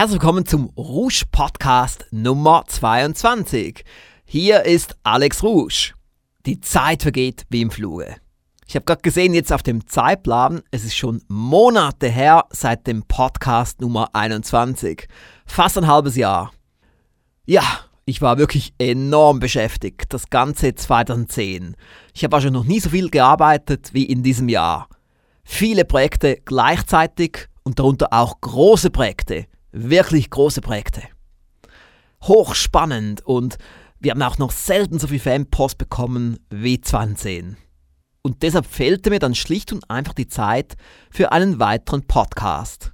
Herzlich willkommen zum Rouge Podcast Nummer 22. Hier ist Alex Rouge. Die Zeit vergeht wie im Fluge. Ich habe gerade gesehen, jetzt auf dem Zeitplan, es ist schon Monate her seit dem Podcast Nummer 21. Fast ein halbes Jahr. Ja, ich war wirklich enorm beschäftigt, das ganze 2010. Ich habe also noch nie so viel gearbeitet wie in diesem Jahr. Viele Projekte gleichzeitig und darunter auch große Projekte, wirklich große Projekte. Hochspannend und wir haben auch noch selten so viel Fanpost bekommen wie 2010. Und deshalb fehlte mir dann schlicht und einfach die Zeit für einen weiteren Podcast.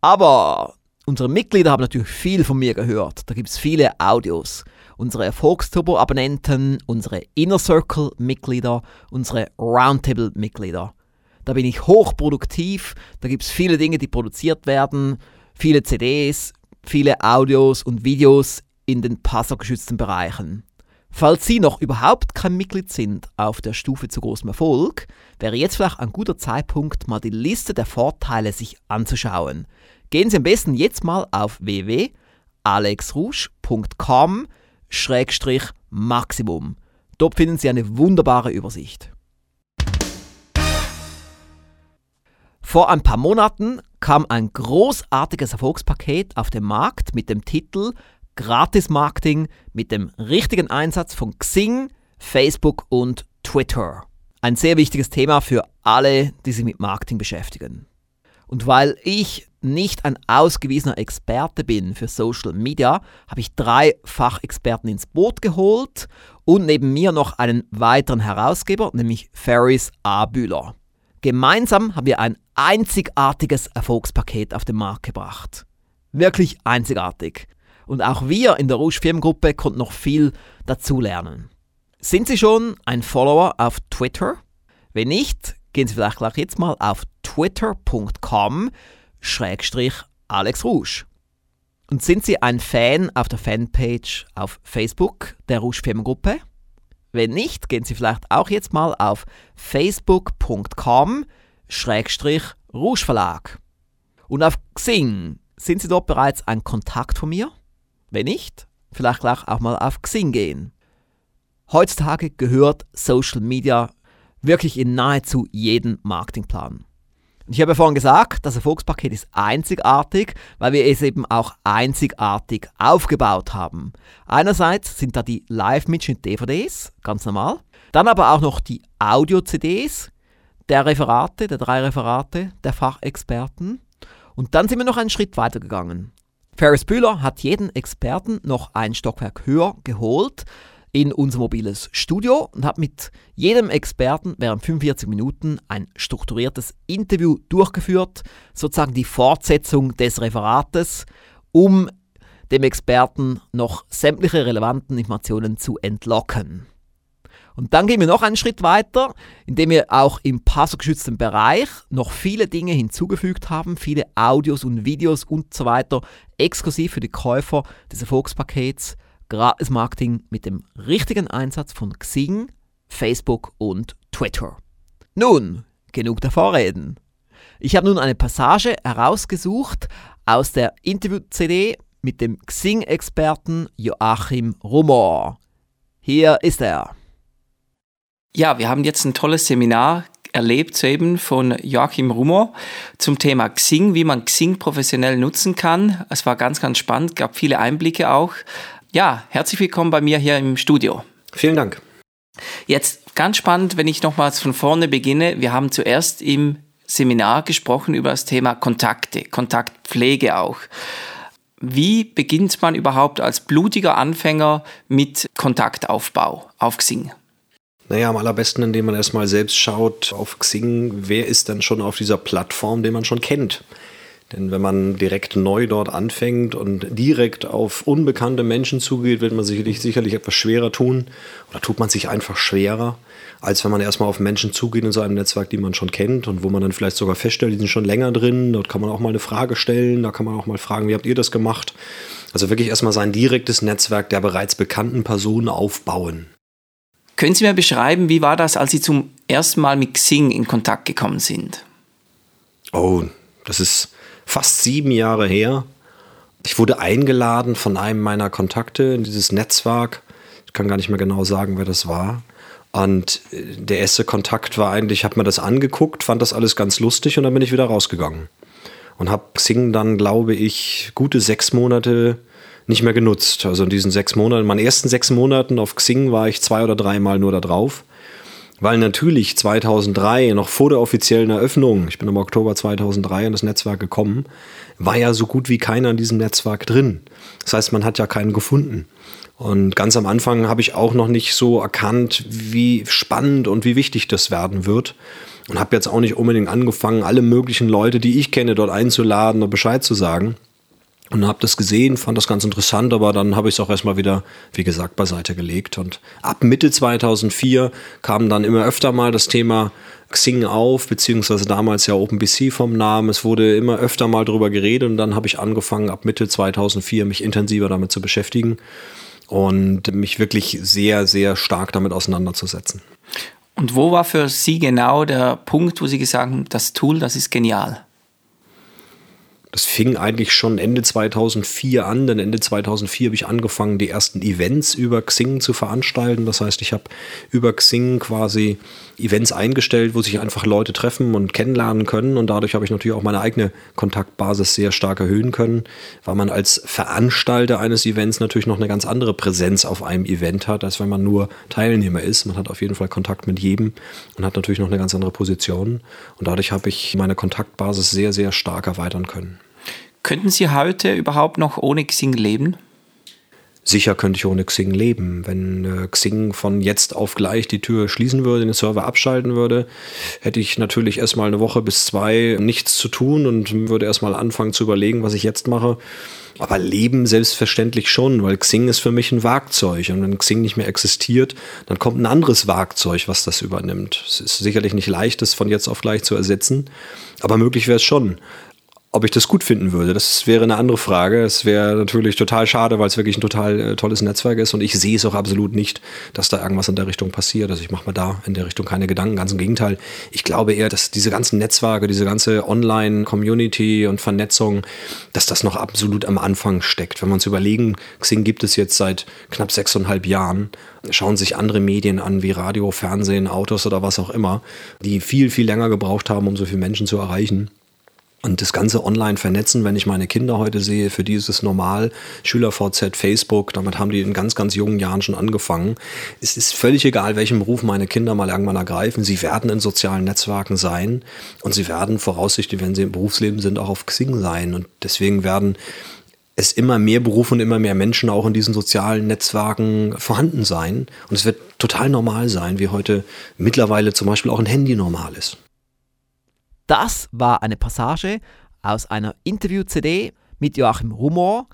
Aber unsere Mitglieder haben natürlich viel von mir gehört. Da gibt es viele Audios. Unsere Erfolgsturbo-Abonnenten, unsere Inner Circle-Mitglieder, unsere Roundtable-Mitglieder. Da bin ich hochproduktiv, da gibt es viele Dinge, die produziert werden, viele CDs, viele Audios und Videos in den passwortgeschützten Bereichen. Falls Sie noch überhaupt kein Mitglied sind auf der Stufe zu großem Erfolg, wäre jetzt vielleicht ein guter Zeitpunkt, mal die Liste der Vorteile sich anzuschauen. Gehen Sie am besten jetzt mal auf www.alexrouge.com-maximum. Dort finden Sie eine wunderbare Übersicht. Vor ein paar Monaten kam ein großartiges Erfolgspaket auf den Markt mit dem Titel Gratis-Marketing mit dem richtigen Einsatz von Xing, Facebook und Twitter. Ein sehr wichtiges Thema für alle, die sich mit Marketing beschäftigen. Und weil ich nicht ein ausgewiesener Experte bin für Social Media, habe ich drei Fachexperten ins Boot geholt und neben mir noch einen weiteren Herausgeber, nämlich Ferris A. Bühler. Gemeinsam haben wir ein einzigartiges Erfolgspaket auf den Markt gebracht. Wirklich einzigartig. Und auch wir in der Rouge Firmengruppe konnten noch viel dazulernen. Sind Sie schon ein Follower auf Twitter? Wenn nicht, gehen Sie vielleicht gleich jetzt mal auf twitter.com Alex Rouge. Und sind Sie ein Fan auf der Fanpage auf Facebook der Rouge Firmengruppe? Wenn nicht, gehen Sie vielleicht auch jetzt mal auf facebook.com Rouge Verlag. Und auf Xing sind Sie dort bereits ein Kontakt von mir? Wenn nicht, vielleicht gleich auch mal auf Xing gehen. Heutzutage gehört Social Media wirklich in nahezu jeden Marketingplan. Ich habe ja vorhin gesagt, das Erfolgspaket ist einzigartig, weil wir es eben auch einzigartig aufgebaut haben. Einerseits sind da die Live-Mitschnitt-DVDs, ganz normal. Dann aber auch noch die Audio-CDs der Referate, der drei Referate der Fachexperten. Und dann sind wir noch einen Schritt weiter gegangen. Ferris Bühler hat jeden Experten noch ein Stockwerk höher geholt in unser mobiles Studio und hat mit jedem Experten während 45 Minuten ein strukturiertes Interview durchgeführt, sozusagen die Fortsetzung des Referates, um dem Experten noch sämtliche relevanten Informationen zu entlocken. Und dann gehen wir noch einen Schritt weiter, indem wir auch im passwortgeschützten Bereich noch viele Dinge hinzugefügt haben, viele Audios und Videos und so weiter, exklusiv für die Käufer des Erfolgspakets, gratis Marketing mit dem richtigen Einsatz von Xing, Facebook und Twitter. Nun, genug der Vorreden. Ich habe nun eine Passage herausgesucht aus der Interview-CD mit dem Xing-Experten Joachim Rumor. Hier ist er. Ja, wir haben jetzt ein tolles Seminar erlebt soeben von Joachim Rumor zum Thema Xing, wie man Xing professionell nutzen kann. Es war ganz, ganz spannend, gab viele Einblicke auch. Ja, herzlich willkommen bei mir hier im Studio. Vielen Dank. Jetzt ganz spannend, wenn ich nochmals von vorne beginne. Wir haben zuerst im Seminar gesprochen über das Thema Kontakte, Kontaktpflege auch. Wie beginnt man überhaupt als blutiger Anfänger mit Kontaktaufbau auf Xing? Naja, am allerbesten, indem man erstmal selbst schaut auf Xing, wer ist denn schon auf dieser Plattform, den man schon kennt. Denn wenn man direkt neu dort anfängt und direkt auf unbekannte Menschen zugeht, wird man sicherlich, sicherlich etwas schwerer tun. Oder tut man sich einfach schwerer, als wenn man erstmal auf Menschen zugeht in so einem Netzwerk, die man schon kennt und wo man dann vielleicht sogar feststellt, die sind schon länger drin. Dort kann man auch mal eine Frage stellen, da kann man auch mal fragen, wie habt ihr das gemacht? Also wirklich erstmal sein direktes Netzwerk der bereits bekannten Personen aufbauen. Können Sie mir beschreiben, wie war das, als Sie zum ersten Mal mit Xing in Kontakt gekommen sind? Oh, das ist fast sieben Jahre her. Ich wurde eingeladen von einem meiner Kontakte in dieses Netzwerk. Ich kann gar nicht mehr genau sagen, wer das war. Und äh, der erste Kontakt war eigentlich, ich habe mir das angeguckt, fand das alles ganz lustig und dann bin ich wieder rausgegangen. Und habe Xing dann, glaube ich, gute sechs Monate nicht mehr genutzt. Also in diesen sechs Monaten, in meinen ersten sechs Monaten auf Xing war ich zwei oder dreimal nur da drauf. Weil natürlich 2003, noch vor der offiziellen Eröffnung, ich bin im Oktober 2003 in das Netzwerk gekommen, war ja so gut wie keiner in diesem Netzwerk drin. Das heißt, man hat ja keinen gefunden. Und ganz am Anfang habe ich auch noch nicht so erkannt, wie spannend und wie wichtig das werden wird. Und habe jetzt auch nicht unbedingt angefangen, alle möglichen Leute, die ich kenne, dort einzuladen und Bescheid zu sagen. Und habe das gesehen, fand das ganz interessant, aber dann habe ich es auch erstmal wieder, wie gesagt, beiseite gelegt. Und ab Mitte 2004 kam dann immer öfter mal das Thema Xing auf, beziehungsweise damals ja OpenBC vom Namen. Es wurde immer öfter mal darüber geredet und dann habe ich angefangen, ab Mitte 2004 mich intensiver damit zu beschäftigen und mich wirklich sehr, sehr stark damit auseinanderzusetzen. Und wo war für Sie genau der Punkt, wo Sie gesagt haben, das Tool, das ist genial? Das fing eigentlich schon Ende 2004 an, denn Ende 2004 habe ich angefangen, die ersten Events über Xing zu veranstalten. Das heißt, ich habe über Xing quasi Events eingestellt, wo sich einfach Leute treffen und kennenlernen können. Und dadurch habe ich natürlich auch meine eigene Kontaktbasis sehr stark erhöhen können, weil man als Veranstalter eines Events natürlich noch eine ganz andere Präsenz auf einem Event hat, als wenn man nur Teilnehmer ist. Man hat auf jeden Fall Kontakt mit jedem und hat natürlich noch eine ganz andere Position. Und dadurch habe ich meine Kontaktbasis sehr, sehr stark erweitern können. Könnten Sie heute überhaupt noch ohne Xing leben? Sicher könnte ich ohne Xing leben. Wenn äh, Xing von jetzt auf gleich die Tür schließen würde, den Server abschalten würde, hätte ich natürlich erstmal eine Woche bis zwei nichts zu tun und würde erstmal anfangen zu überlegen, was ich jetzt mache. Aber leben selbstverständlich schon, weil Xing ist für mich ein Werkzeug. Und wenn Xing nicht mehr existiert, dann kommt ein anderes Werkzeug, was das übernimmt. Es ist sicherlich nicht leicht, das von jetzt auf gleich zu ersetzen, aber möglich wäre es schon. Ob ich das gut finden würde, das wäre eine andere Frage. Es wäre natürlich total schade, weil es wirklich ein total äh, tolles Netzwerk ist und ich sehe es auch absolut nicht, dass da irgendwas in der Richtung passiert. Also ich mache mir da in der Richtung keine Gedanken. Ganz im Gegenteil. Ich glaube eher, dass diese ganzen Netzwerke, diese ganze Online-Community und Vernetzung, dass das noch absolut am Anfang steckt. Wenn wir uns überlegen, Xing gibt es jetzt seit knapp sechseinhalb Jahren, schauen sich andere Medien an wie Radio, Fernsehen, Autos oder was auch immer, die viel, viel länger gebraucht haben, um so viele Menschen zu erreichen. Und das ganze online vernetzen, wenn ich meine Kinder heute sehe, für die ist es normal. SchülerVZ, Facebook, damit haben die in ganz, ganz jungen Jahren schon angefangen. Es ist völlig egal, welchen Beruf meine Kinder mal irgendwann ergreifen. Sie werden in sozialen Netzwerken sein und sie werden voraussichtlich, wenn sie im Berufsleben sind, auch auf Xing sein. Und deswegen werden es immer mehr Berufe und immer mehr Menschen auch in diesen sozialen Netzwerken vorhanden sein. Und es wird total normal sein, wie heute mittlerweile zum Beispiel auch ein Handy normal ist. Das war eine Passage aus einer Interview-CD mit Joachim Rumor,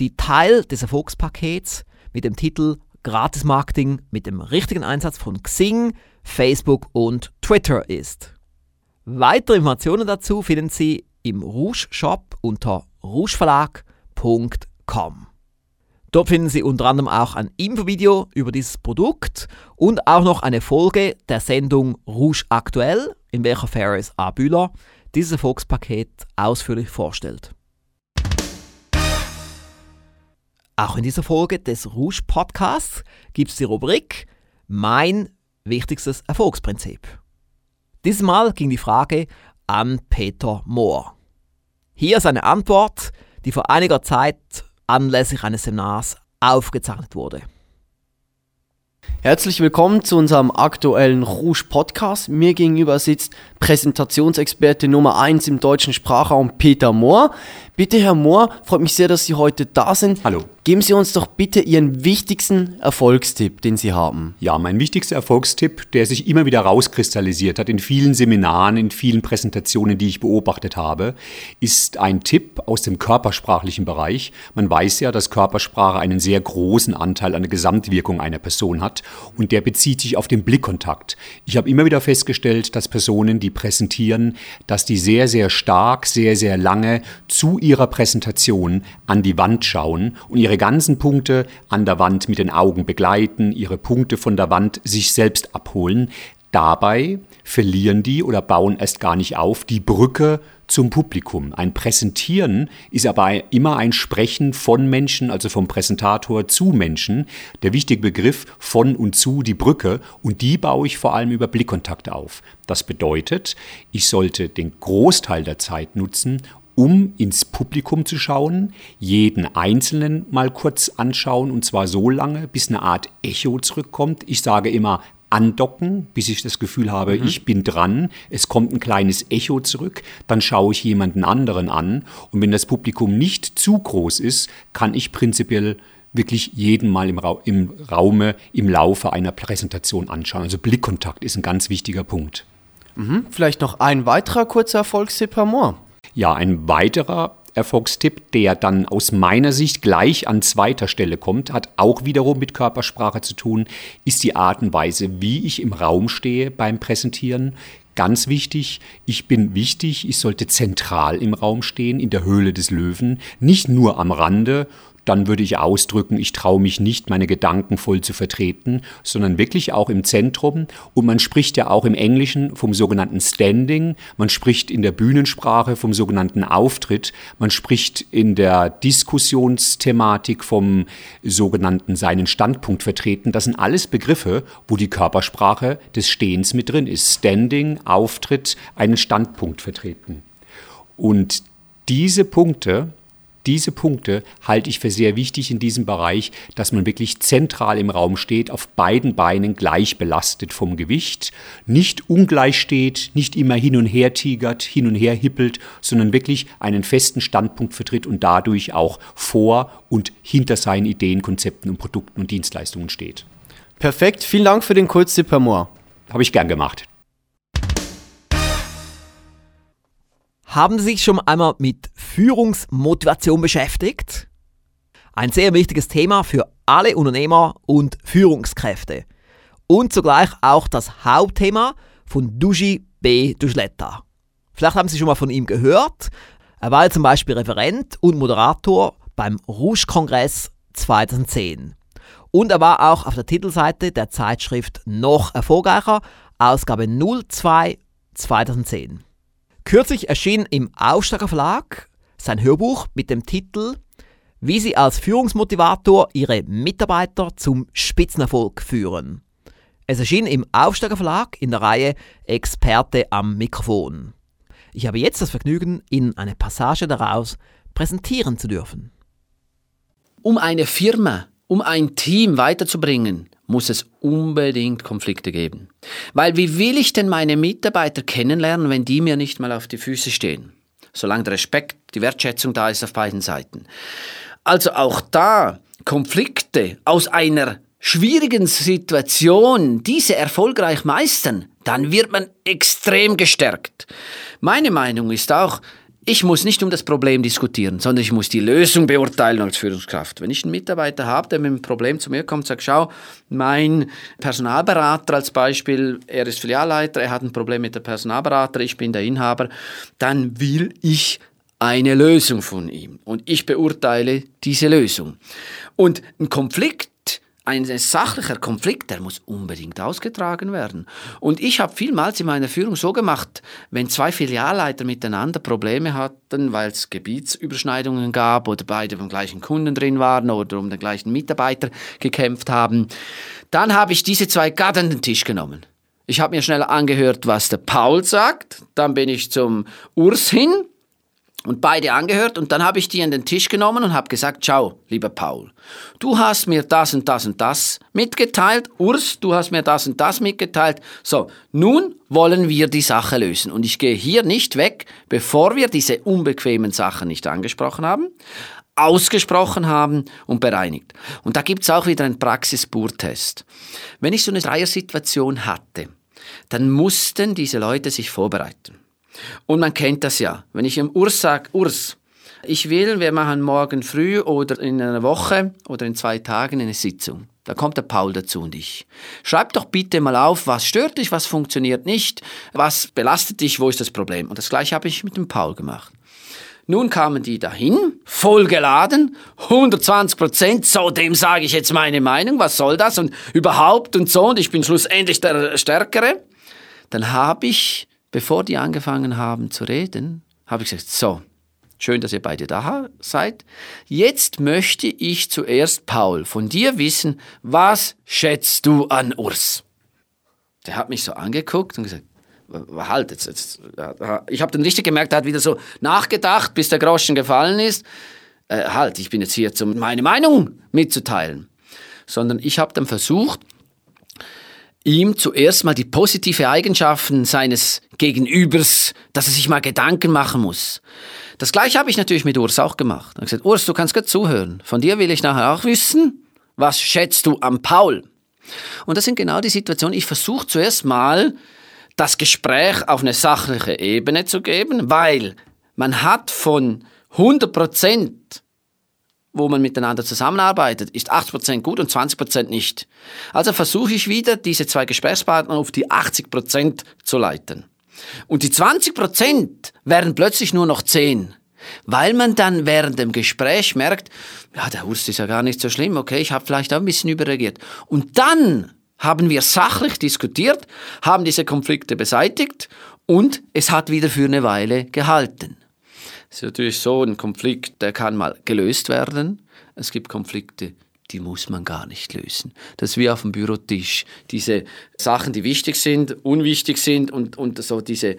die Teil des Erfolgspakets mit dem Titel Gratis Marketing mit dem richtigen Einsatz von Xing, Facebook und Twitter ist. Weitere Informationen dazu finden Sie im Rouge Shop unter rougeverlag.com. Dort finden Sie unter anderem auch ein Infovideo über dieses Produkt und auch noch eine Folge der Sendung Rouge Aktuell in welcher Ferris A. Bühler dieses Erfolgspaket ausführlich vorstellt. Auch in dieser Folge des Rouge Podcasts gibt es die Rubrik Mein wichtigstes Erfolgsprinzip. Dieses Mal ging die Frage an Peter Mohr. Hier ist eine Antwort, die vor einiger Zeit anlässlich eines Seminars aufgezeichnet wurde. Herzlich willkommen zu unserem aktuellen Rouge Podcast. Mir gegenüber sitzt Präsentationsexperte Nummer 1 im deutschen Sprachraum Peter Mohr. Bitte, Herr Mohr, freut mich sehr, dass Sie heute da sind. Hallo. Geben Sie uns doch bitte Ihren wichtigsten Erfolgstipp, den Sie haben. Ja, mein wichtigster Erfolgstipp, der sich immer wieder rauskristallisiert hat in vielen Seminaren, in vielen Präsentationen, die ich beobachtet habe, ist ein Tipp aus dem körpersprachlichen Bereich. Man weiß ja, dass Körpersprache einen sehr großen Anteil an der Gesamtwirkung einer Person hat und der bezieht sich auf den Blickkontakt. Ich habe immer wieder festgestellt, dass Personen, die präsentieren, dass die sehr, sehr stark, sehr, sehr lange zu ihrer Präsentation an die Wand schauen und ihre ganzen Punkte an der Wand mit den Augen begleiten, ihre Punkte von der Wand sich selbst abholen. Dabei verlieren die oder bauen erst gar nicht auf die Brücke zum Publikum. Ein Präsentieren ist aber immer ein Sprechen von Menschen, also vom Präsentator zu Menschen. Der wichtige Begriff von und zu die Brücke und die baue ich vor allem über Blickkontakte auf. Das bedeutet, ich sollte den Großteil der Zeit nutzen, um ins Publikum zu schauen, jeden Einzelnen mal kurz anschauen und zwar so lange, bis eine Art Echo zurückkommt. Ich sage immer andocken, bis ich das Gefühl habe, mhm. ich bin dran. Es kommt ein kleines Echo zurück. Dann schaue ich jemanden anderen an. Und wenn das Publikum nicht zu groß ist, kann ich prinzipiell wirklich jeden Mal im, Ra im Raume, im Laufe einer Präsentation anschauen. Also Blickkontakt ist ein ganz wichtiger Punkt. Mhm. Vielleicht noch ein weiterer kurzer Erfolgstipp, Herr Mohr. Ja, ein weiterer Erfolgstipp, der dann aus meiner Sicht gleich an zweiter Stelle kommt, hat auch wiederum mit Körpersprache zu tun, ist die Art und Weise, wie ich im Raum stehe beim Präsentieren. Ganz wichtig, ich bin wichtig, ich sollte zentral im Raum stehen, in der Höhle des Löwen, nicht nur am Rande dann würde ich ausdrücken, ich traue mich nicht, meine Gedanken voll zu vertreten, sondern wirklich auch im Zentrum. Und man spricht ja auch im Englischen vom sogenannten Standing, man spricht in der Bühnensprache vom sogenannten Auftritt, man spricht in der Diskussionsthematik vom sogenannten seinen Standpunkt vertreten. Das sind alles Begriffe, wo die Körpersprache des Stehens mit drin ist. Standing, Auftritt, einen Standpunkt vertreten. Und diese Punkte, diese Punkte halte ich für sehr wichtig in diesem Bereich, dass man wirklich zentral im Raum steht, auf beiden Beinen gleich belastet vom Gewicht, nicht ungleich steht, nicht immer hin und her tigert, hin und her hippelt, sondern wirklich einen festen Standpunkt vertritt und dadurch auch vor und hinter seinen Ideen, Konzepten und Produkten und Dienstleistungen steht. Perfekt, vielen Dank für den Kurztipp, Herr Mohr. Habe ich gern gemacht. Haben Sie sich schon einmal mit Führungsmotivation beschäftigt? Ein sehr wichtiges Thema für alle Unternehmer und Führungskräfte. Und zugleich auch das Hauptthema von Duji B. Duschletta. Vielleicht haben Sie schon mal von ihm gehört. Er war ja zum Beispiel Referent und Moderator beim Rouge-Kongress 2010. Und er war auch auf der Titelseite der Zeitschrift Noch erfolgreicher, Ausgabe 02 2010. Kürzlich erschien im Aufsteiger Verlag sein Hörbuch mit dem Titel Wie Sie als Führungsmotivator Ihre Mitarbeiter zum Spitzenerfolg führen. Es erschien im Aufsteiger Verlag in der Reihe Experte am Mikrofon. Ich habe jetzt das Vergnügen, Ihnen eine Passage daraus präsentieren zu dürfen. Um eine Firma, um ein Team weiterzubringen, muss es unbedingt Konflikte geben. Weil wie will ich denn meine Mitarbeiter kennenlernen, wenn die mir nicht mal auf die Füße stehen? Solange der Respekt, die Wertschätzung da ist auf beiden Seiten. Also auch da Konflikte aus einer schwierigen Situation, diese erfolgreich meistern, dann wird man extrem gestärkt. Meine Meinung ist auch, ich muss nicht um das Problem diskutieren, sondern ich muss die Lösung beurteilen als Führungskraft. Wenn ich einen Mitarbeiter habe, der mit einem Problem zu mir kommt sagt, schau, mein Personalberater als Beispiel, er ist Filialleiter, er hat ein Problem mit der Personalberater, ich bin der Inhaber, dann will ich eine Lösung von ihm und ich beurteile diese Lösung. Und ein Konflikt ein sachlicher Konflikt, der muss unbedingt ausgetragen werden. Und ich habe vielmals in meiner Führung so gemacht, wenn zwei Filialleiter miteinander Probleme hatten, weil es Gebietsüberschneidungen gab oder beide beim gleichen Kunden drin waren oder um den gleichen Mitarbeiter gekämpft haben, dann habe ich diese zwei gerade an den Tisch genommen. Ich habe mir schnell angehört, was der Paul sagt, dann bin ich zum Urs hin, und beide angehört und dann habe ich die an den Tisch genommen und habe gesagt, ciao, lieber Paul, du hast mir das und das und das mitgeteilt, Urs, du hast mir das und das mitgeteilt. So, nun wollen wir die Sache lösen und ich gehe hier nicht weg, bevor wir diese unbequemen Sachen nicht angesprochen haben, ausgesprochen haben und bereinigt. Und da gibt es auch wieder einen Praxisburtest. Wenn ich so eine Dreiersituation hatte, dann mussten diese Leute sich vorbereiten. Und man kennt das ja. Wenn ich im Urs sage, Urs, ich will, wir machen morgen früh oder in einer Woche oder in zwei Tagen eine Sitzung. Da kommt der Paul dazu und ich. Schreib doch bitte mal auf, was stört dich, was funktioniert nicht, was belastet dich, wo ist das Problem. Und das gleiche habe ich mit dem Paul gemacht. Nun kamen die dahin, voll geladen, 120 Prozent, so dem sage ich jetzt meine Meinung, was soll das und überhaupt und so und ich bin schlussendlich der Stärkere. Dann habe ich, bevor die angefangen haben zu reden, habe ich gesagt, so, schön, dass ihr beide da seid. Jetzt möchte ich zuerst, Paul, von dir wissen, was schätzt du an Urs? Der hat mich so angeguckt und gesagt, halt, jetzt, jetzt, ich habe dann richtig gemerkt, er hat wieder so nachgedacht, bis der Groschen gefallen ist. Äh, halt, ich bin jetzt hier, um meine Meinung mitzuteilen. Sondern ich habe dann versucht, ihm zuerst mal die positive Eigenschaften seines Gegenübers, dass er sich mal Gedanken machen muss. Das gleiche habe ich natürlich mit Urs auch gemacht. Ich habe gesagt, Urs, du kannst gut zuhören. Von dir will ich nachher auch wissen, was schätzt du am Paul? Und das sind genau die Situationen. Ich versuche zuerst mal, das Gespräch auf eine sachliche Ebene zu geben, weil man hat von 100 Prozent wo man miteinander zusammenarbeitet, ist 80% gut und 20% nicht. Also versuche ich wieder, diese zwei Gesprächspartner auf die 80% zu leiten. Und die 20% werden plötzlich nur noch 10. Weil man dann während dem Gespräch merkt, ja, der Hust ist ja gar nicht so schlimm, okay, ich habe vielleicht auch ein bisschen überreagiert. Und dann haben wir sachlich diskutiert, haben diese Konflikte beseitigt und es hat wieder für eine Weile gehalten. Es ist natürlich so, ein Konflikt, der kann mal gelöst werden. Es gibt Konflikte, die muss man gar nicht lösen. Das ist wie auf dem Bürotisch. Diese Sachen, die wichtig sind, unwichtig sind und, und so diese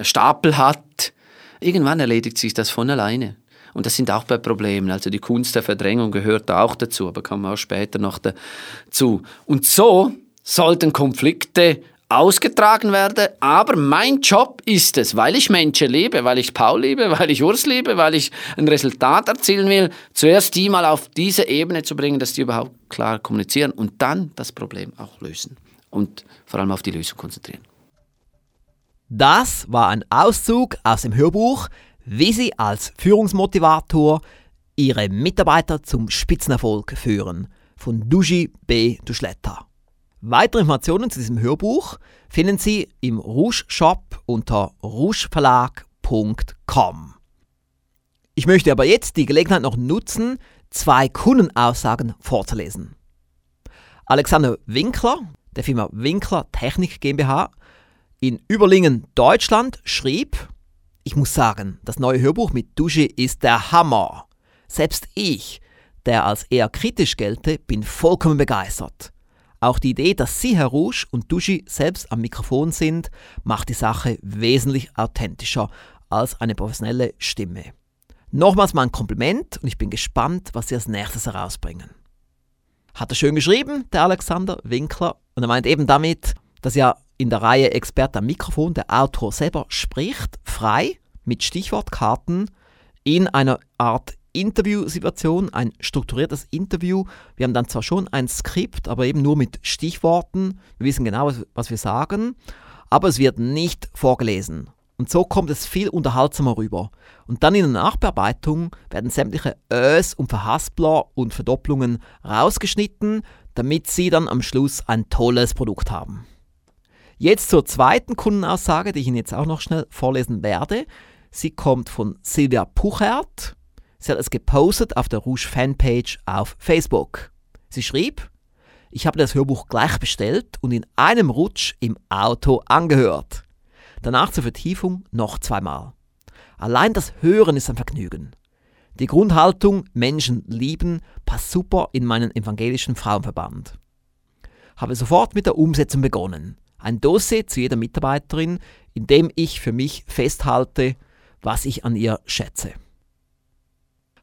Stapel hat, irgendwann erledigt sich das von alleine. Und das sind auch bei Problemen. Also die Kunst der Verdrängung gehört da auch dazu, aber kommen wir auch später noch dazu. Und so sollten Konflikte ausgetragen werde. Aber mein Job ist es, weil ich Menschen liebe, weil ich Paul liebe, weil ich Urs liebe, weil ich ein Resultat erzielen will, zuerst die mal auf diese Ebene zu bringen, dass die überhaupt klar kommunizieren und dann das Problem auch lösen und vor allem auf die Lösung konzentrieren. Das war ein Auszug aus dem Hörbuch, wie Sie als Führungsmotivator Ihre Mitarbeiter zum Spitzenerfolg führen von Duji B. Duschletta. Weitere Informationen zu diesem Hörbuch finden Sie im Rouge Shop unter rougeverlag.com. Ich möchte aber jetzt die Gelegenheit noch nutzen, zwei Kundenaussagen vorzulesen. Alexander Winkler, der Firma Winkler Technik GmbH, in Überlingen, Deutschland, schrieb, ich muss sagen, das neue Hörbuch mit Dusche ist der Hammer. Selbst ich, der als eher kritisch gelte, bin vollkommen begeistert. Auch die Idee, dass Sie, Herr Rouge und Duschi selbst am Mikrofon sind, macht die Sache wesentlich authentischer als eine professionelle Stimme. Nochmals mal ein Kompliment und ich bin gespannt, was Sie als nächstes herausbringen. Hat er schön geschrieben, der Alexander Winkler, und er meint eben damit, dass ja in der Reihe Experte am Mikrofon der Autor selber spricht, frei, mit Stichwortkarten, in einer Art Interviewsituation, ein strukturiertes Interview. Wir haben dann zwar schon ein Skript, aber eben nur mit Stichworten. Wir wissen genau, was, wir sagen, aber es wird nicht vorgelesen. Und so kommt es viel unterhaltsamer rüber. Und dann in der Nachbearbeitung werden sämtliche Ös und Verhaspler und Verdopplungen rausgeschnitten, damit Sie dann am Schluss ein tolles Produkt haben. Jetzt zur zweiten Kundenaussage, die ich Ihnen jetzt auch noch schnell vorlesen werde. Sie kommt von Silvia Puchert. Sie hat es gepostet auf der Rouge Fanpage auf Facebook. Sie schrieb, ich habe das Hörbuch gleich bestellt und in einem Rutsch im Auto angehört. Danach zur Vertiefung noch zweimal. Allein das Hören ist ein Vergnügen. Die Grundhaltung Menschen lieben passt super in meinen evangelischen Frauenverband. Habe sofort mit der Umsetzung begonnen. Ein Dossier zu jeder Mitarbeiterin, in dem ich für mich festhalte, was ich an ihr schätze.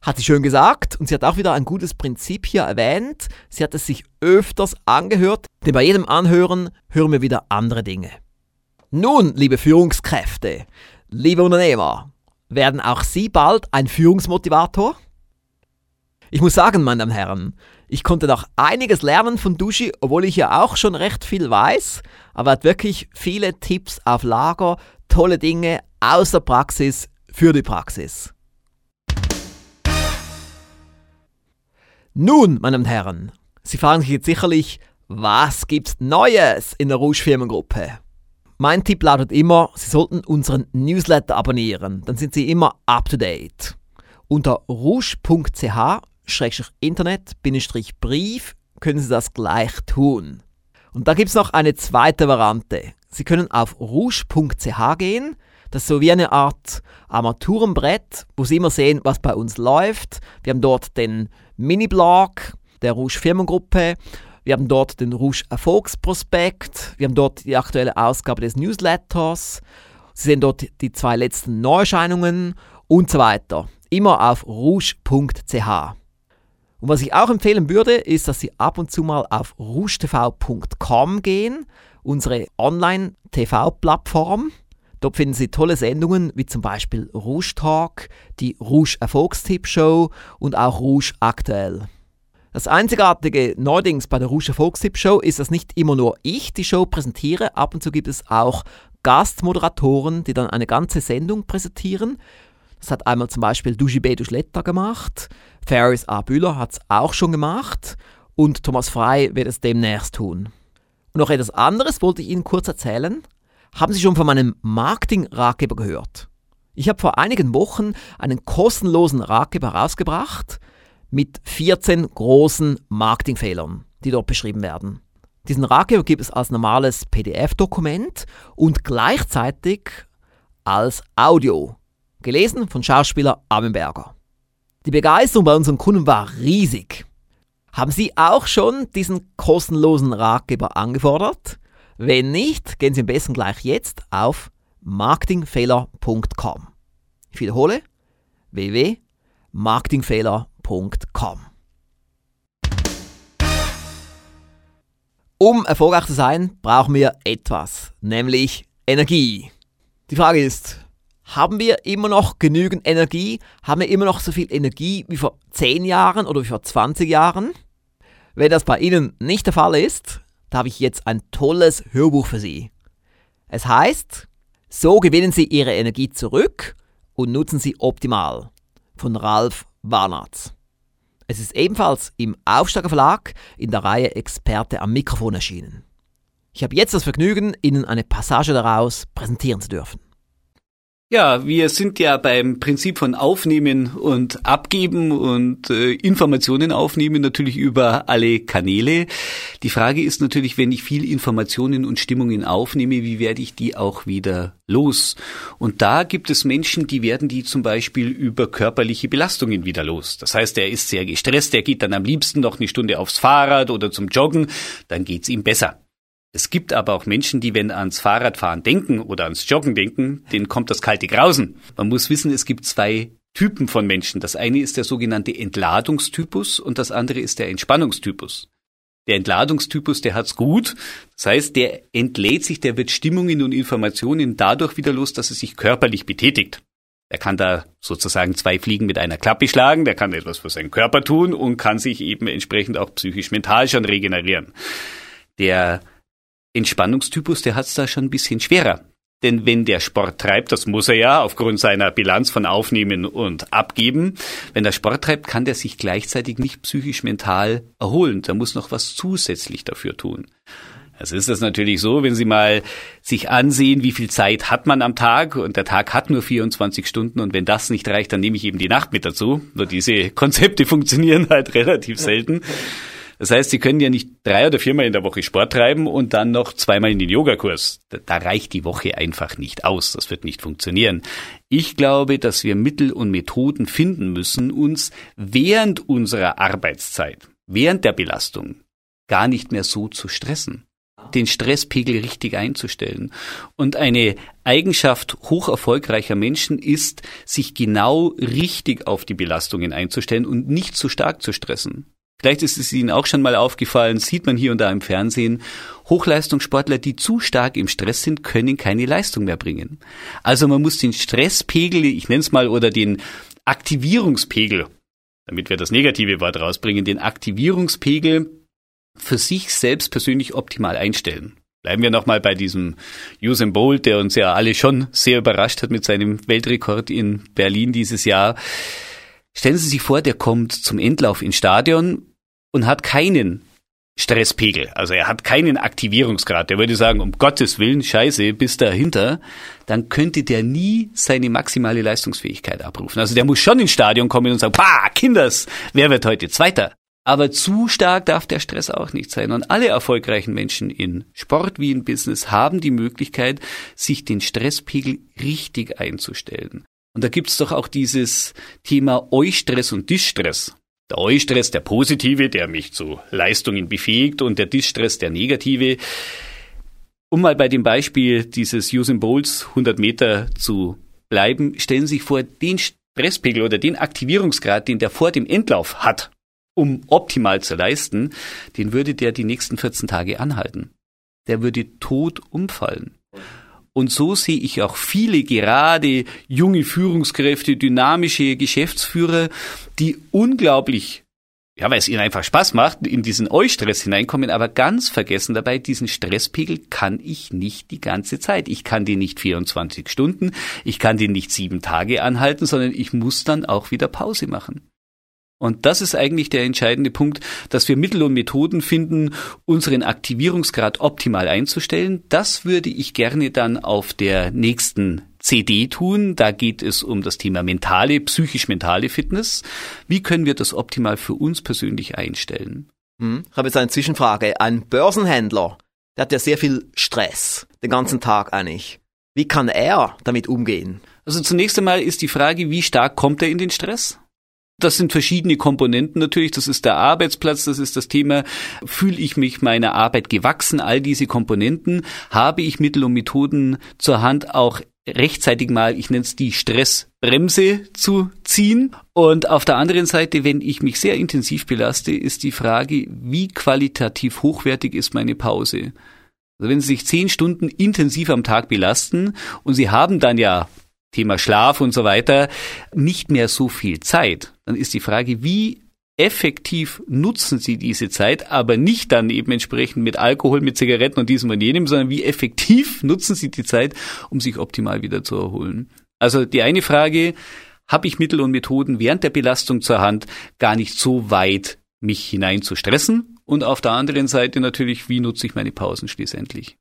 Hat sie schön gesagt und sie hat auch wieder ein gutes Prinzip hier erwähnt. Sie hat es sich öfters angehört, denn bei jedem Anhören hören wir wieder andere Dinge. Nun, liebe Führungskräfte, liebe Unternehmer, werden auch Sie bald ein Führungsmotivator? Ich muss sagen, meine Damen und Herren, ich konnte noch einiges lernen von Duschi, obwohl ich ja auch schon recht viel weiß, aber er hat wirklich viele Tipps auf Lager, tolle Dinge aus der Praxis für die Praxis. Nun, meine und Herren, Sie fragen sich jetzt sicherlich, was gibt's Neues in der Rouge Firmengruppe? Mein Tipp lautet immer, Sie sollten unseren Newsletter abonnieren, dann sind Sie immer up to date. Unter rouge.ch-internet-brief können Sie das gleich tun. Und da gibt es noch eine zweite Variante. Sie können auf rouge.ch gehen. Das ist so wie eine Art Armaturenbrett, wo Sie immer sehen, was bei uns läuft. Wir haben dort den Mini-Blog der Rouge Firmengruppe. Wir haben dort den Rouge Erfolgsprospekt. Wir haben dort die aktuelle Ausgabe des Newsletters. Sie sehen dort die zwei letzten Neuerscheinungen und so weiter. Immer auf rouge.ch. Und was ich auch empfehlen würde, ist, dass Sie ab und zu mal auf rougetv.com gehen, unsere Online-TV-Plattform. Dort finden Sie tolle Sendungen wie zum Beispiel Rouge Talk, die Rouge Erfolgstipp Show und auch Rouge Aktuell. Das einzigartige Neuerdings bei der Rouge Erfolgstipp Show ist, dass nicht immer nur ich die Show präsentiere, ab und zu gibt es auch Gastmoderatoren, die dann eine ganze Sendung präsentieren. Das hat einmal zum Beispiel Dujibé Duschletta gemacht, Ferris A. Bühler hat es auch schon gemacht und Thomas Frei wird es demnächst tun. Und noch etwas anderes wollte ich Ihnen kurz erzählen. Haben Sie schon von meinem Marketing-Ratgeber gehört? Ich habe vor einigen Wochen einen kostenlosen Ratgeber herausgebracht mit 14 großen Marketingfehlern, die dort beschrieben werden. Diesen Ratgeber gibt es als normales PDF-Dokument und gleichzeitig als Audio, gelesen von Schauspieler Abenberger. Die Begeisterung bei unseren Kunden war riesig. Haben Sie auch schon diesen kostenlosen Ratgeber angefordert? Wenn nicht, gehen Sie am besten gleich jetzt auf marketingfehler.com. Ich wiederhole www.marketingfehler.com. Um erfolgreich zu sein, brauchen wir etwas, nämlich Energie. Die Frage ist, haben wir immer noch genügend Energie? Haben wir immer noch so viel Energie wie vor 10 Jahren oder wie vor 20 Jahren? Wenn das bei Ihnen nicht der Fall ist, da habe ich jetzt ein tolles Hörbuch für Sie. Es heißt, so gewinnen Sie Ihre Energie zurück und nutzen sie optimal. Von Ralf Warnatz. Es ist ebenfalls im Aufsteiger Verlag in der Reihe Experte am Mikrofon erschienen. Ich habe jetzt das Vergnügen, Ihnen eine Passage daraus präsentieren zu dürfen. Ja, wir sind ja beim Prinzip von Aufnehmen und Abgeben und äh, Informationen aufnehmen natürlich über alle Kanäle. Die Frage ist natürlich, wenn ich viel Informationen und Stimmungen aufnehme, wie werde ich die auch wieder los? Und da gibt es Menschen, die werden die zum Beispiel über körperliche Belastungen wieder los. Das heißt, er ist sehr gestresst, er geht dann am liebsten noch eine Stunde aufs Fahrrad oder zum Joggen, dann geht's ihm besser. Es gibt aber auch Menschen, die, wenn ans Fahrradfahren denken oder ans Joggen denken, denen kommt das kalte Grausen. Man muss wissen, es gibt zwei Typen von Menschen. Das eine ist der sogenannte Entladungstypus und das andere ist der Entspannungstypus. Der Entladungstypus, der hat's gut. Das heißt, der entlädt sich, der wird Stimmungen und Informationen dadurch wieder los, dass er sich körperlich betätigt. Er kann da sozusagen zwei Fliegen mit einer Klappe schlagen, der kann etwas für seinen Körper tun und kann sich eben entsprechend auch psychisch mental schon regenerieren. Der Entspannungstypus, der hat es da schon ein bisschen schwerer. Denn wenn der Sport treibt, das muss er ja aufgrund seiner Bilanz von Aufnehmen und Abgeben, wenn der Sport treibt, kann der sich gleichzeitig nicht psychisch mental erholen. Da muss noch was zusätzlich dafür tun. Es ist das natürlich so, wenn Sie mal sich ansehen, wie viel Zeit hat man am Tag und der Tag hat nur 24 Stunden und wenn das nicht reicht, dann nehme ich eben die Nacht mit dazu. Nur diese Konzepte funktionieren halt relativ selten. Das heißt, Sie können ja nicht drei oder viermal in der Woche Sport treiben und dann noch zweimal in den Yogakurs. Da, da reicht die Woche einfach nicht aus. Das wird nicht funktionieren. Ich glaube, dass wir Mittel und Methoden finden müssen, uns während unserer Arbeitszeit, während der Belastung, gar nicht mehr so zu stressen den Stresspegel richtig einzustellen. Und eine Eigenschaft hoch erfolgreicher Menschen ist, sich genau richtig auf die Belastungen einzustellen und nicht zu stark zu stressen. Vielleicht ist es Ihnen auch schon mal aufgefallen, sieht man hier und da im Fernsehen, Hochleistungssportler, die zu stark im Stress sind, können keine Leistung mehr bringen. Also man muss den Stresspegel, ich nenne es mal, oder den Aktivierungspegel, damit wir das negative Wort rausbringen, den Aktivierungspegel für sich selbst persönlich optimal einstellen. Bleiben wir nochmal bei diesem Usain Bolt, der uns ja alle schon sehr überrascht hat mit seinem Weltrekord in Berlin dieses Jahr. Stellen Sie sich vor, der kommt zum Endlauf ins Stadion und hat keinen Stresspegel. Also er hat keinen Aktivierungsgrad. Der würde sagen, um Gottes Willen, scheiße, bis dahinter. Dann könnte der nie seine maximale Leistungsfähigkeit abrufen. Also der muss schon ins Stadion kommen und sagen, pah, Kinders, wer wird heute Zweiter? Aber zu stark darf der Stress auch nicht sein. Und alle erfolgreichen Menschen in Sport wie in Business haben die Möglichkeit, sich den Stresspegel richtig einzustellen. Und da gibt's doch auch dieses Thema Eustress und Distress. Der Eustress, der positive, der mich zu Leistungen befähigt und der Distress, der negative. Um mal bei dem Beispiel dieses Usain Bowls 100 Meter zu bleiben, stellen Sie sich vor, den Stresspegel oder den Aktivierungsgrad, den der vor dem Endlauf hat, um optimal zu leisten, den würde der die nächsten 14 Tage anhalten. Der würde tot umfallen. Und so sehe ich auch viele gerade junge Führungskräfte, dynamische Geschäftsführer, die unglaublich ja, weil es ihnen einfach Spaß macht, in diesen Eustress hineinkommen, aber ganz vergessen dabei, diesen Stresspegel kann ich nicht die ganze Zeit. Ich kann den nicht 24 Stunden, ich kann den nicht sieben Tage anhalten, sondern ich muss dann auch wieder Pause machen. Und das ist eigentlich der entscheidende Punkt, dass wir Mittel und Methoden finden, unseren Aktivierungsgrad optimal einzustellen. Das würde ich gerne dann auf der nächsten CD tun. Da geht es um das Thema mentale, psychisch-mentale Fitness. Wie können wir das optimal für uns persönlich einstellen? Hm. Ich habe jetzt eine Zwischenfrage. Ein Börsenhändler, der hat ja sehr viel Stress, den ganzen Tag eigentlich. Wie kann er damit umgehen? Also zunächst einmal ist die Frage, wie stark kommt er in den Stress? Das sind verschiedene Komponenten natürlich. Das ist der Arbeitsplatz, das ist das Thema, fühle ich mich meiner Arbeit gewachsen? All diese Komponenten. Habe ich Mittel und Methoden zur Hand, auch rechtzeitig mal, ich nenne es die Stressbremse zu ziehen. Und auf der anderen Seite, wenn ich mich sehr intensiv belaste, ist die Frage, wie qualitativ hochwertig ist meine Pause? Also wenn Sie sich zehn Stunden intensiv am Tag belasten und Sie haben dann ja Thema Schlaf und so weiter, nicht mehr so viel Zeit, dann ist die Frage, wie effektiv nutzen Sie diese Zeit, aber nicht dann eben entsprechend mit Alkohol, mit Zigaretten und diesem und jenem, sondern wie effektiv nutzen Sie die Zeit, um sich optimal wieder zu erholen. Also die eine Frage, habe ich Mittel und Methoden während der Belastung zur Hand, gar nicht so weit mich hinein zu stressen? Und auf der anderen Seite natürlich, wie nutze ich meine Pausen schließlich?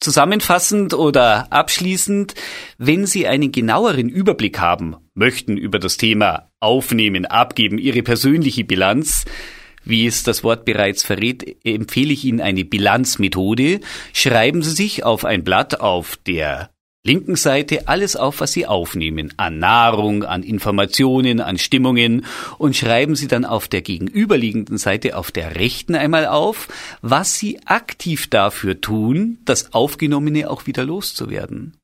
Zusammenfassend oder abschließend, wenn Sie einen genaueren Überblick haben möchten über das Thema Aufnehmen, Abgeben, Ihre persönliche Bilanz, wie es das Wort bereits verrät, empfehle ich Ihnen eine Bilanzmethode. Schreiben Sie sich auf ein Blatt auf der linken Seite alles auf, was Sie aufnehmen, an Nahrung, an Informationen, an Stimmungen und schreiben Sie dann auf der gegenüberliegenden Seite auf der rechten einmal auf, was Sie aktiv dafür tun, das Aufgenommene auch wieder loszuwerden.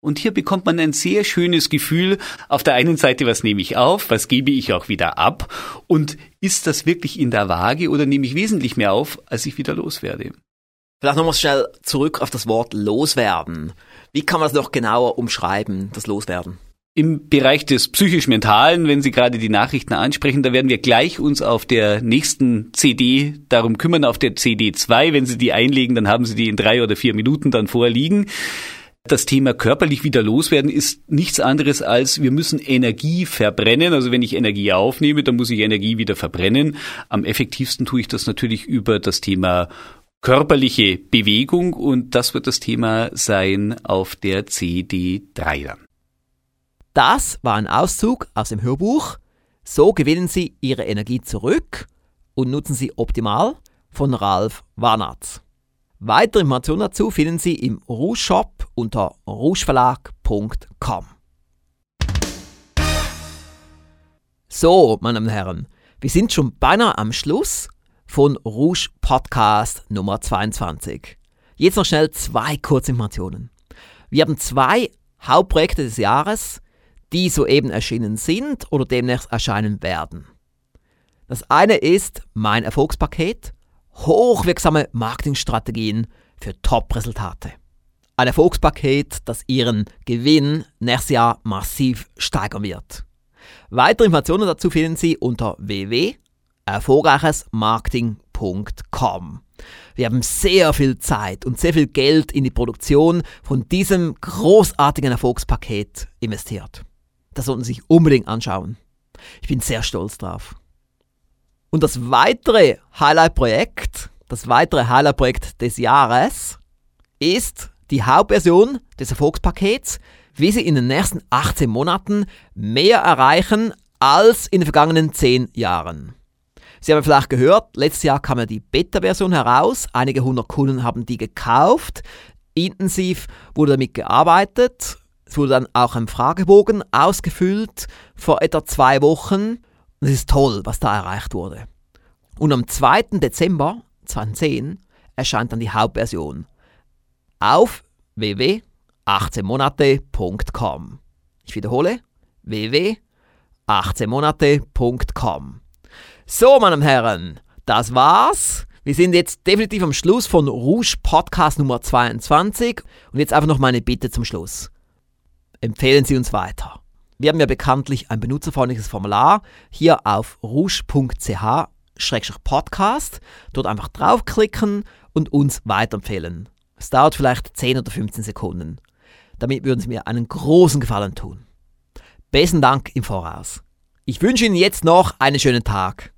Und hier bekommt man ein sehr schönes Gefühl. Auf der einen Seite, was nehme ich auf, was gebe ich auch wieder ab und ist das wirklich in der Waage oder nehme ich wesentlich mehr auf, als ich wieder loswerde? Vielleicht nochmal schnell zurück auf das Wort loswerden. Wie kann man das noch genauer umschreiben, das Loswerden? Im Bereich des psychisch-mentalen, wenn Sie gerade die Nachrichten ansprechen, da werden wir gleich uns auf der nächsten CD darum kümmern, auf der CD 2. Wenn Sie die einlegen, dann haben Sie die in drei oder vier Minuten dann vorliegen. Das Thema körperlich wieder loswerden ist nichts anderes als, wir müssen Energie verbrennen. Also wenn ich Energie aufnehme, dann muss ich Energie wieder verbrennen. Am effektivsten tue ich das natürlich über das Thema körperliche Bewegung und das wird das Thema sein auf der CD3 dann. Das war ein Auszug aus dem Hörbuch So gewinnen Sie Ihre Energie zurück und nutzen sie optimal von Ralf Warnatz. Weitere Informationen dazu finden Sie im Rouge Shop unter rougeverlag.com. So, meine Damen und Herren, wir sind schon beinahe am Schluss von Rouge Podcast Nummer 22. Jetzt noch schnell zwei Kurzinformationen. Wir haben zwei Hauptprojekte des Jahres, die soeben erschienen sind oder demnächst erscheinen werden. Das eine ist mein Erfolgspaket, hochwirksame Marketingstrategien für Top-Resultate. Ein Erfolgspaket, das Ihren Gewinn nächstes Jahr massiv steigern wird. Weitere Informationen dazu finden Sie unter www erfolgreichesmarketing.com. Wir haben sehr viel Zeit und sehr viel Geld in die Produktion von diesem großartigen Erfolgspaket investiert. Das sollten Sie sich unbedingt anschauen. Ich bin sehr stolz drauf. Und das weitere Highlight-Projekt, das weitere Highlight-Projekt des Jahres ist die Hauptversion des Erfolgspakets, wie Sie in den nächsten 18 Monaten mehr erreichen als in den vergangenen 10 Jahren. Sie haben vielleicht gehört, letztes Jahr kam ja die Beta-Version heraus. Einige hundert Kunden haben die gekauft. Intensiv wurde damit gearbeitet. Es wurde dann auch ein Fragebogen ausgefüllt vor etwa zwei Wochen. Und es ist toll, was da erreicht wurde. Und am 2. Dezember 2010 erscheint dann die Hauptversion auf www.18monate.com. Ich wiederhole, www.18monate.com. So, meine Herren, das war's. Wir sind jetzt definitiv am Schluss von Rouge Podcast Nummer 22 und jetzt einfach noch meine Bitte zum Schluss. Empfehlen Sie uns weiter. Wir haben ja bekanntlich ein benutzerfreundliches Formular hier auf rouge.ch-podcast. Dort einfach draufklicken und uns weiterempfehlen. Es dauert vielleicht 10 oder 15 Sekunden. Damit würden Sie mir einen großen Gefallen tun. Besten Dank im Voraus. Ich wünsche Ihnen jetzt noch einen schönen Tag.